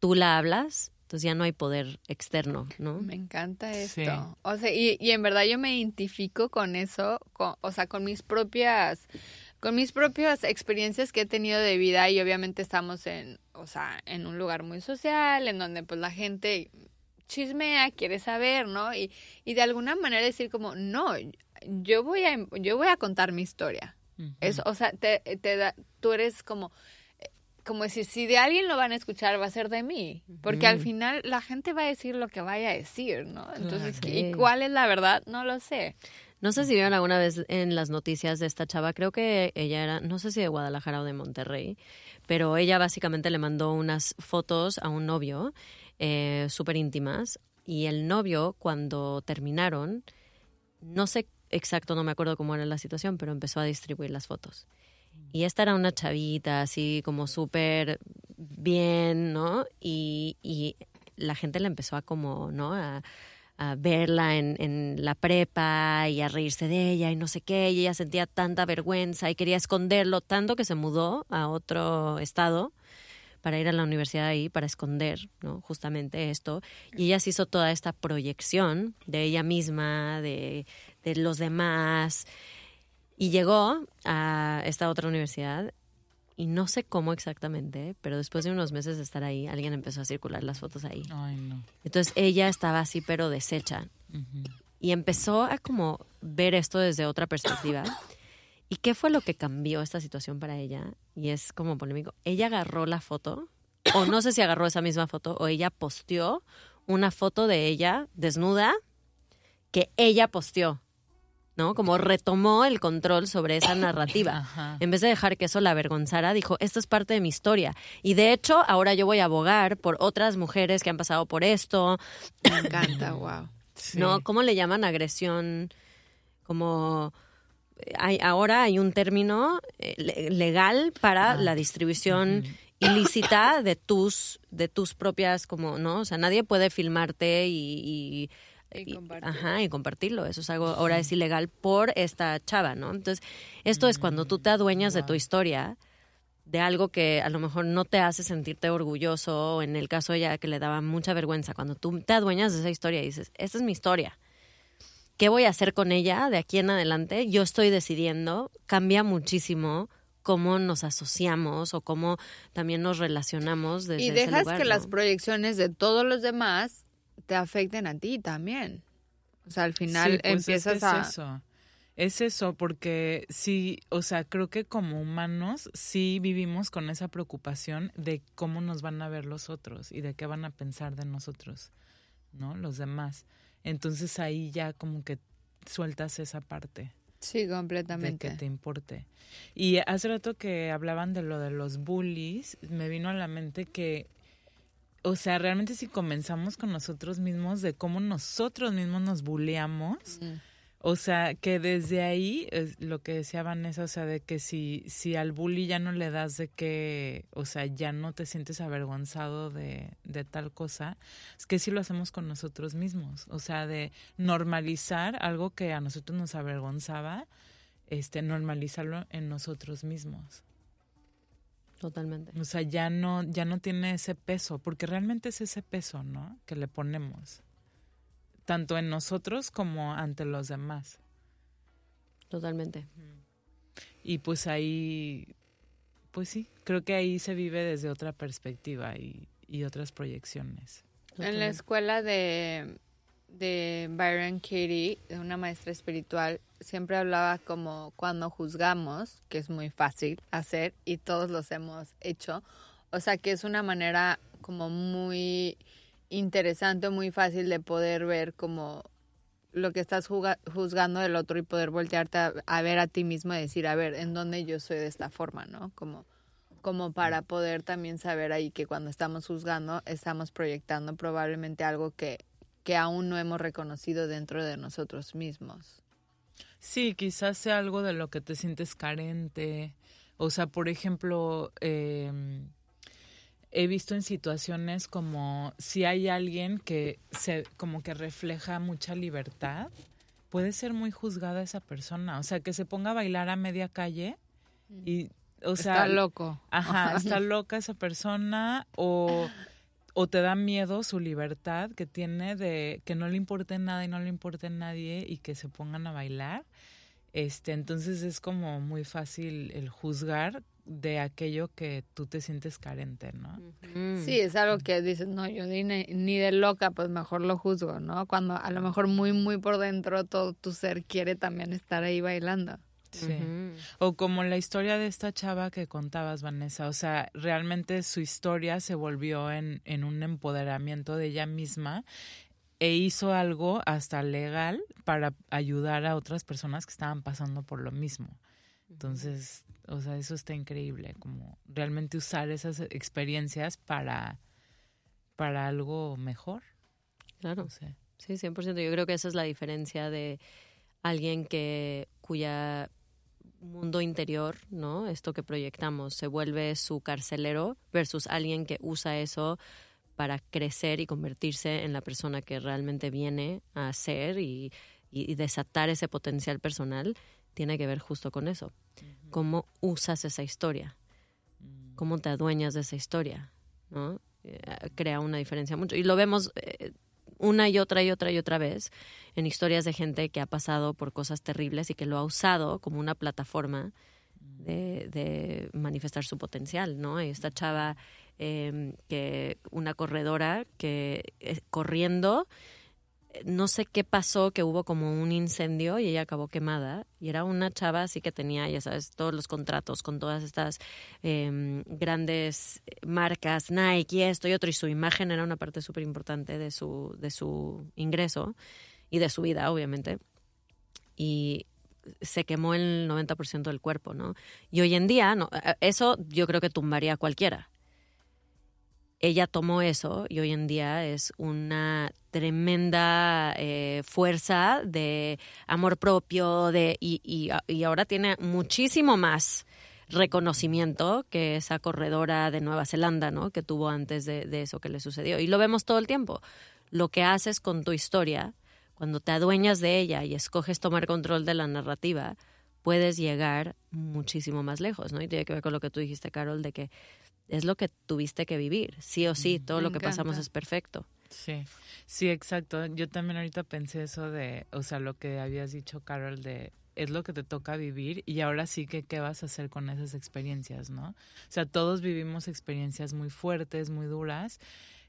tú la hablas, entonces ya no hay poder externo, ¿no? Me encanta esto. Sí. O sea, y, y en verdad yo me identifico con eso, con, o sea, con mis propias, con mis propias experiencias que he tenido de vida y obviamente estamos en, o sea, en un lugar muy social, en donde pues la gente chismea, quiere saber, ¿no? Y, y de alguna manera decir como, no, yo voy a, yo voy a contar mi historia. Es, o sea, te, te da, tú eres como, como decir, si de alguien lo van a escuchar, va a ser de mí. Porque al Ujú. final la gente va a decir lo que vaya a decir, ¿no? Entonces, Claro. ¿y cuál es la verdad? No lo sé. No sé si vieron alguna vez en las noticias de esta chava, creo que ella era, no sé si de Guadalajara o de Monterrey, pero ella básicamente le mandó unas fotos a un novio eh, súper íntimas y el novio cuando terminaron, no sé exacto, no me acuerdo cómo era la situación, pero empezó a distribuir las fotos. Y esta era una chavita así como súper bien, ¿no? Y, y la gente le empezó a como, ¿no? A, a verla en, en la prepa y a reírse de ella y no sé qué, y ella sentía tanta vergüenza y quería esconderlo, tanto que se mudó a otro estado para ir a la universidad ahí, para esconder. Justamente esto. Y ella se hizo toda esta proyección de ella misma, de los demás, y llegó a esta otra universidad y no sé cómo exactamente, pero después de unos meses de estar ahí, alguien empezó a circular las fotos ahí. Ay, no. Entonces ella estaba así, pero deshecha. Y empezó a como ver esto desde otra perspectiva. ¿Y qué fue lo que cambió esta situación para ella? Y es como polémico. Ella agarró la foto, o no sé si agarró esa misma foto, o ella posteó una foto de ella desnuda que ella posteó, ¿no? Como retomó el control sobre esa narrativa. Ajá. En vez de dejar que eso la avergonzara, dijo, esto es parte de mi historia. Y de hecho, ahora yo voy a abogar por otras mujeres que han pasado por esto, Me encanta, wow. Sí. ¿no? ¿Cómo le llaman agresión? Como hay, ahora hay un término eh, le- legal para Ah. la distribución ilícita de tus de tus propias como no o sea nadie puede filmarte y, y- Y ajá y compartirlo. Eso es algo ahora es ilegal por esta chava no entonces esto es cuando tú te adueñas de tu historia de algo que a lo mejor no te hace sentirte orgulloso, o en el caso de ella que le daba mucha vergüenza, cuando tú te adueñas de esa historia y dices, esta es mi historia, ¿qué voy a hacer con ella de aquí en adelante? Yo estoy decidiendo, cambia muchísimo cómo nos asociamos o cómo también nos relacionamos desde Y ese dejas lugar, que ¿no? las proyecciones de todos los demás te afecten a ti también. O sea, al final Sí, pues es que empiezas es a... eso. Es eso, porque sí, o sea, creo que como humanos sí vivimos con esa preocupación de cómo nos van a ver los otros y de qué van a pensar de nosotros, ¿no? Los demás. Entonces ahí ya como que sueltas esa parte Sí, de completamente. que te importe. Y hace rato que hablaban de lo de los bullies, me vino a la mente que, o sea, realmente si comenzamos con nosotros mismos, de cómo nosotros mismos nos bulleamos, o sea, que desde ahí, es lo que decía Vanessa, o sea, de que si, si al bully ya no le das de que, o sea, ya no te sientes avergonzado de, de tal cosa, es que si lo hacemos con nosotros mismos, o sea, de normalizar algo que a nosotros nos avergonzaba, este, normalizarlo en nosotros mismos. Totalmente. O sea, ya no, ya no tiene ese peso, porque realmente es ese peso, ¿no? Que le ponemos tanto en nosotros como ante los demás. Totalmente. Y pues ahí, pues sí, creo que ahí se vive desde otra perspectiva y, y otras proyecciones. En la escuela de, de Byron Katie, de una maestra espiritual, siempre hablaba como cuando juzgamos, que es muy fácil hacer y todos los hemos hecho. O sea que es una manera como muy interesante, muy fácil de poder ver como lo que estás juzgando del otro y poder voltearte a, ver a ti mismo y decir, a ver, ¿en dónde yo soy de esta forma, no? Como, como para poder también saber ahí que cuando estamos juzgando estamos proyectando probablemente algo que, que aún no hemos reconocido dentro de nosotros mismos. Sí, quizás sea algo de lo que te sientes carente. O sea, por ejemplo, eh, he visto en situaciones como si hay alguien que se como que refleja mucha libertad, puede ser muy juzgada esa persona, o sea, que se ponga a bailar a media calle y o sea, está loco. Ajá, está loca esa persona o o te da miedo su libertad que tiene de que no le importe nada y no le importe nadie y que se pongan a bailar. Este, entonces es como muy fácil el juzgar de aquello que tú te sientes carente, ¿no? Sí, es algo que dices, no, yo ni, ni de loca, pues mejor lo juzgo, ¿no? Cuando a lo mejor muy, muy por dentro todo tu ser quiere también estar ahí bailando. Sí. O como la historia de esta chava que contabas, Vanessa. O sea, realmente su historia se volvió en, en un empoderamiento de ella misma e hizo algo hasta legal para ayudar a otras personas que estaban pasando por lo mismo. Entonces, o sea, eso está increíble, como realmente usar esas experiencias para, para algo mejor. Claro. Sí, 100%. Yo creo que esa es la diferencia de alguien que cuya mundo interior, ¿no? Esto que proyectamos se vuelve su carcelero versus alguien que usa eso para crecer y convertirse en la persona que realmente viene a ser y, y desatar ese potencial personal tiene que ver justo con eso. Cómo usas esa historia, cómo te adueñas de esa historia, ¿no? Eh, crea una diferencia mucho. Y lo vemos eh, una y otra y otra y otra vez en historias de gente que ha pasado por cosas terribles y que lo ha usado como una plataforma de, de manifestar su potencial, ¿no? Y esta chava, em, que una corredora que eh, corriendo no sé qué pasó, que hubo como un incendio y ella acabó quemada. Y era una chava así que tenía, ya sabes, todos los contratos con todas estas em, grandes marcas, Nike y esto y otro. Y su imagen era una parte súper importante de su, de su ingreso y de su vida, obviamente. Y se quemó el 90% del cuerpo, ¿no? Y hoy en día, no, eso yo creo que tumbaría a cualquiera ella tomó eso y hoy en día es una tremenda eh, fuerza de amor propio de, y, y, ahora tiene muchísimo más reconocimiento que esa corredora de Nueva Zelanda, ¿no? Que tuvo antes de, de eso que le sucedió. Y lo vemos todo el tiempo. Lo que haces con tu historia, cuando te adueñas de ella y escoges tomar control de la narrativa, puedes llegar muchísimo más lejos, ¿no? Y tiene que ver con lo que tú dijiste, Carol, de que es lo que tuviste que vivir. Sí o sí, todo lo que pasamos es perfecto. Sí, sí, exacto. Yo también ahorita pensé eso de, o sea, lo que habías dicho, Carol, de es lo que te toca vivir y ahora sí que qué vas a hacer con esas experiencias, ¿no? O sea, todos vivimos experiencias muy fuertes, muy duras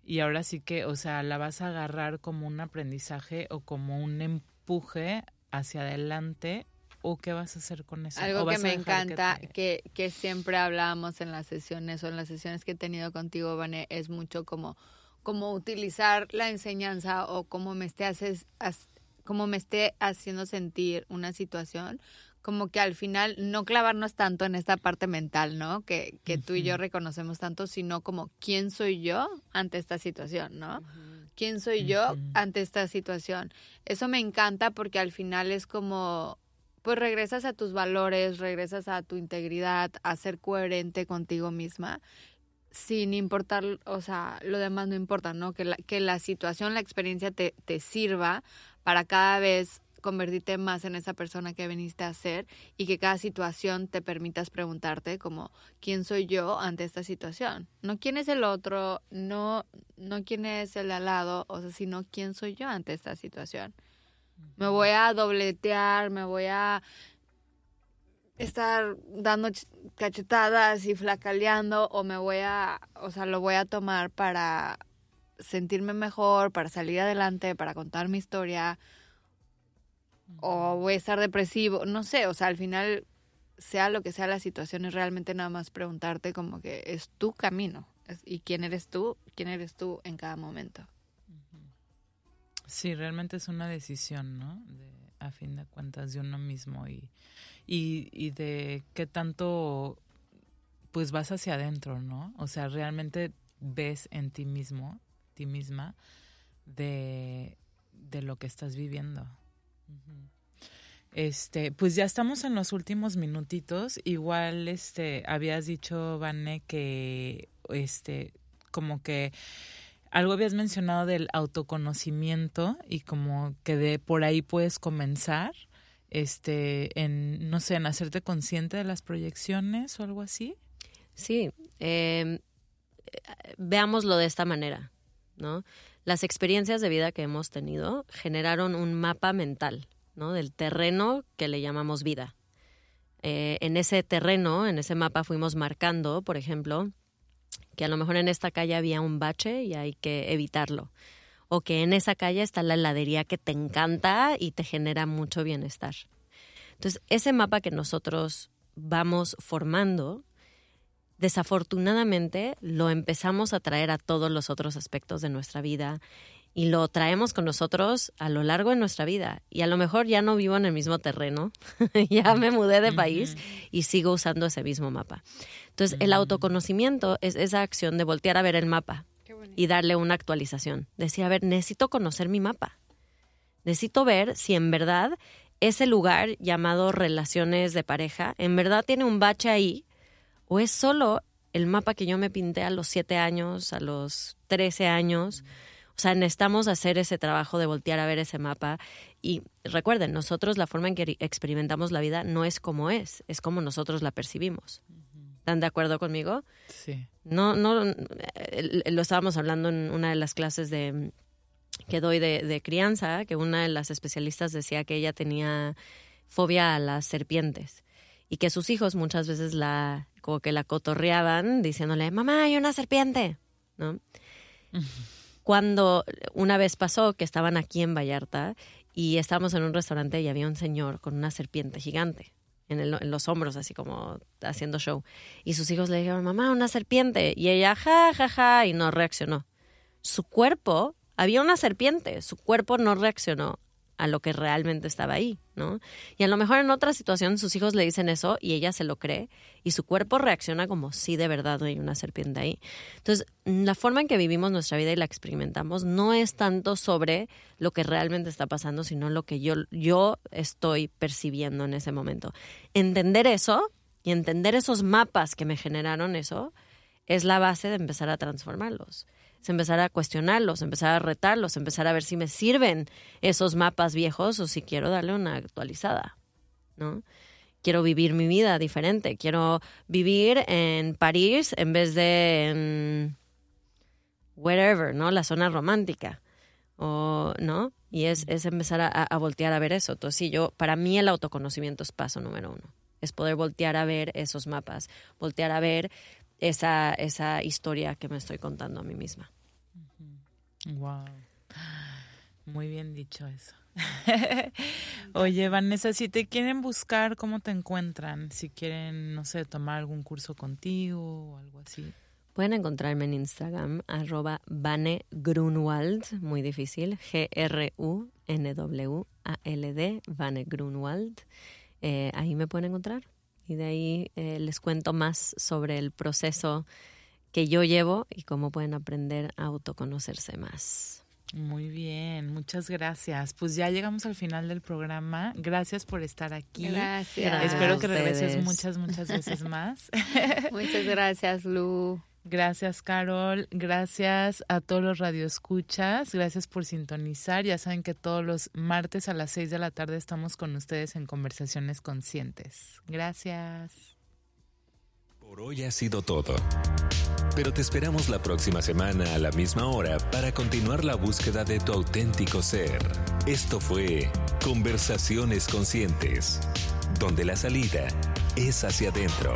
y ahora sí que, o sea, la vas a agarrar como un aprendizaje o como un empuje hacia adelante o qué vas a hacer con eso? Algo que me encanta, que, que, siempre hablábamos en las sesiones o en las sesiones que he tenido contigo, Vané, es mucho como, como utilizar la enseñanza o cómo me esté, haces, como me esté haciendo sentir una situación como que al final no clavarnos tanto en esta parte mental, ¿no? Que, que tú y yo reconocemos tanto, sino como quién soy yo ante esta situación, ¿no? ¿Quién soy yo ante esta situación? Eso me encanta porque al final es como, pues regresas a tus valores, regresas a tu integridad, a ser coherente contigo misma sin importar, o sea, lo demás no importa, ¿no? Que la, que la situación, la experiencia te, te sirva para cada vez convertirte más en esa persona que viniste a ser y que cada situación te permitas preguntarte como quién soy yo ante esta situación. No quién es el otro, no, no quién es el de al lado, o sea, sino quién soy yo ante esta situación. Me voy a dobletear, me voy a estar dando cachetadas y flacaleando o me voy a, o sea, lo voy a tomar para sentirme mejor, para salir adelante, para contar mi historia o voy a estar depresivo, no sé, o sea, al final sea lo que sea la situación es realmente nada más preguntarte como que es tu camino y quién eres tú, quién eres tú en cada momento. Sí, realmente es una decisión, ¿no? De, a fin de cuentas de uno mismo y y, y de qué tanto pues vas hacia adentro, ¿no? O sea, realmente ves en ti mismo, ti misma, de, de lo que estás viviendo. Este, pues ya estamos en los últimos minutitos. Igual, este, habías dicho, Vane, que, este, como que algo habías mencionado del autoconocimiento y como que de por ahí puedes comenzar este, en, no sé, en hacerte consciente de las proyecciones o algo así? Sí, eh, veámoslo de esta manera, ¿no? Las experiencias de vida que hemos tenido generaron un mapa mental, ¿no? Del terreno que le llamamos vida. Eh, en ese terreno, en ese mapa fuimos marcando, por ejemplo, que a lo mejor en esta calle había un bache y hay que evitarlo o que en esa calle está la heladería que te encanta y te genera mucho bienestar. Entonces, ese mapa que nosotros vamos formando, desafortunadamente lo empezamos a traer a todos los otros aspectos de nuestra vida y lo traemos con nosotros a lo largo de nuestra vida. Y a lo mejor ya no vivo en el mismo terreno, ya me mudé de país y sigo usando ese mismo mapa. Entonces, el autoconocimiento es esa acción de voltear a ver el mapa y darle una actualización. Decía, a ver, necesito conocer mi mapa. Necesito ver si en verdad ese lugar llamado relaciones de pareja, en verdad tiene un bache ahí o es solo el mapa que yo me pinté a los siete años, a los trece años. O sea, necesitamos hacer ese trabajo de voltear a ver ese mapa. Y recuerden, nosotros la forma en que experimentamos la vida no es como es, es como nosotros la percibimos. ¿Están de acuerdo conmigo? Sí. No, no, eh, lo estábamos hablando en una de las clases de que doy de, crianza, que una de las especialistas decía que ella tenía fobia a las serpientes y que sus hijos muchas veces la como que la cotorreaban diciéndole mamá hay una serpiente no cuando una vez pasó que estaban aquí en Vallarta y estábamos en un restaurante y había un señor con una serpiente gigante en, los hombros, así como haciendo show. Y sus hijos le dijeron, mamá, una serpiente. Y ella, ja, ja, ja, y no reaccionó. Su cuerpo, había una serpiente, su cuerpo no reaccionó a lo que realmente estaba ahí, ¿no? Y a lo mejor en otra situación sus hijos le dicen eso y ella se lo cree y su cuerpo reacciona como si de verdad hay una serpiente ahí. Entonces, la forma en que vivimos nuestra vida y la experimentamos no es tanto sobre lo que realmente está pasando, sino lo que yo, yo estoy percibiendo en ese momento. Entender eso y entender esos mapas que me generaron eso es la base de empezar a transformarlos empezar a cuestionarlos, empezar a retarlos, empezar a ver si me sirven esos mapas viejos o si quiero darle una actualizada, ¿no? Quiero vivir mi vida diferente, quiero vivir en París en vez de en wherever, ¿no? La zona romántica, o, ¿no? Y es, es empezar a, voltear a ver eso. Entonces, sí, yo, para mí el autoconocimiento es paso número uno es poder voltear a ver esos mapas, voltear a ver esa, esa historia que me estoy contando a mí misma. Wow. Muy bien dicho eso. Oye, Vanessa, si te quieren buscar, ¿cómo te encuentran? Si quieren, no sé, tomar algún curso contigo o algo así. Pueden encontrarme en Instagram, arroba Vane Grunwald, muy difícil, G-R-U-N-W-A-L-D, Vane Grunwald. eh, ahí me pueden encontrar. Y de ahí eh, les cuento más sobre el proceso que yo llevo y cómo pueden aprender a autoconocerse más. Muy bien, muchas gracias. Pues ya llegamos al final del programa. Gracias por estar aquí. Gracias. Espero que regreses muchas, muchas veces más. Muchas gracias, Lu. Gracias, Carol. Gracias a todos los radioescuchas. Gracias por sintonizar. Ya saben que todos los martes a las 6 de la tarde estamos con ustedes en Conversaciones Conscientes. Gracias. Por hoy ha sido todo. Pero te esperamos la próxima semana a la misma hora para continuar la búsqueda de tu auténtico ser. Esto fue Conversaciones Conscientes, donde la salida es hacia adentro.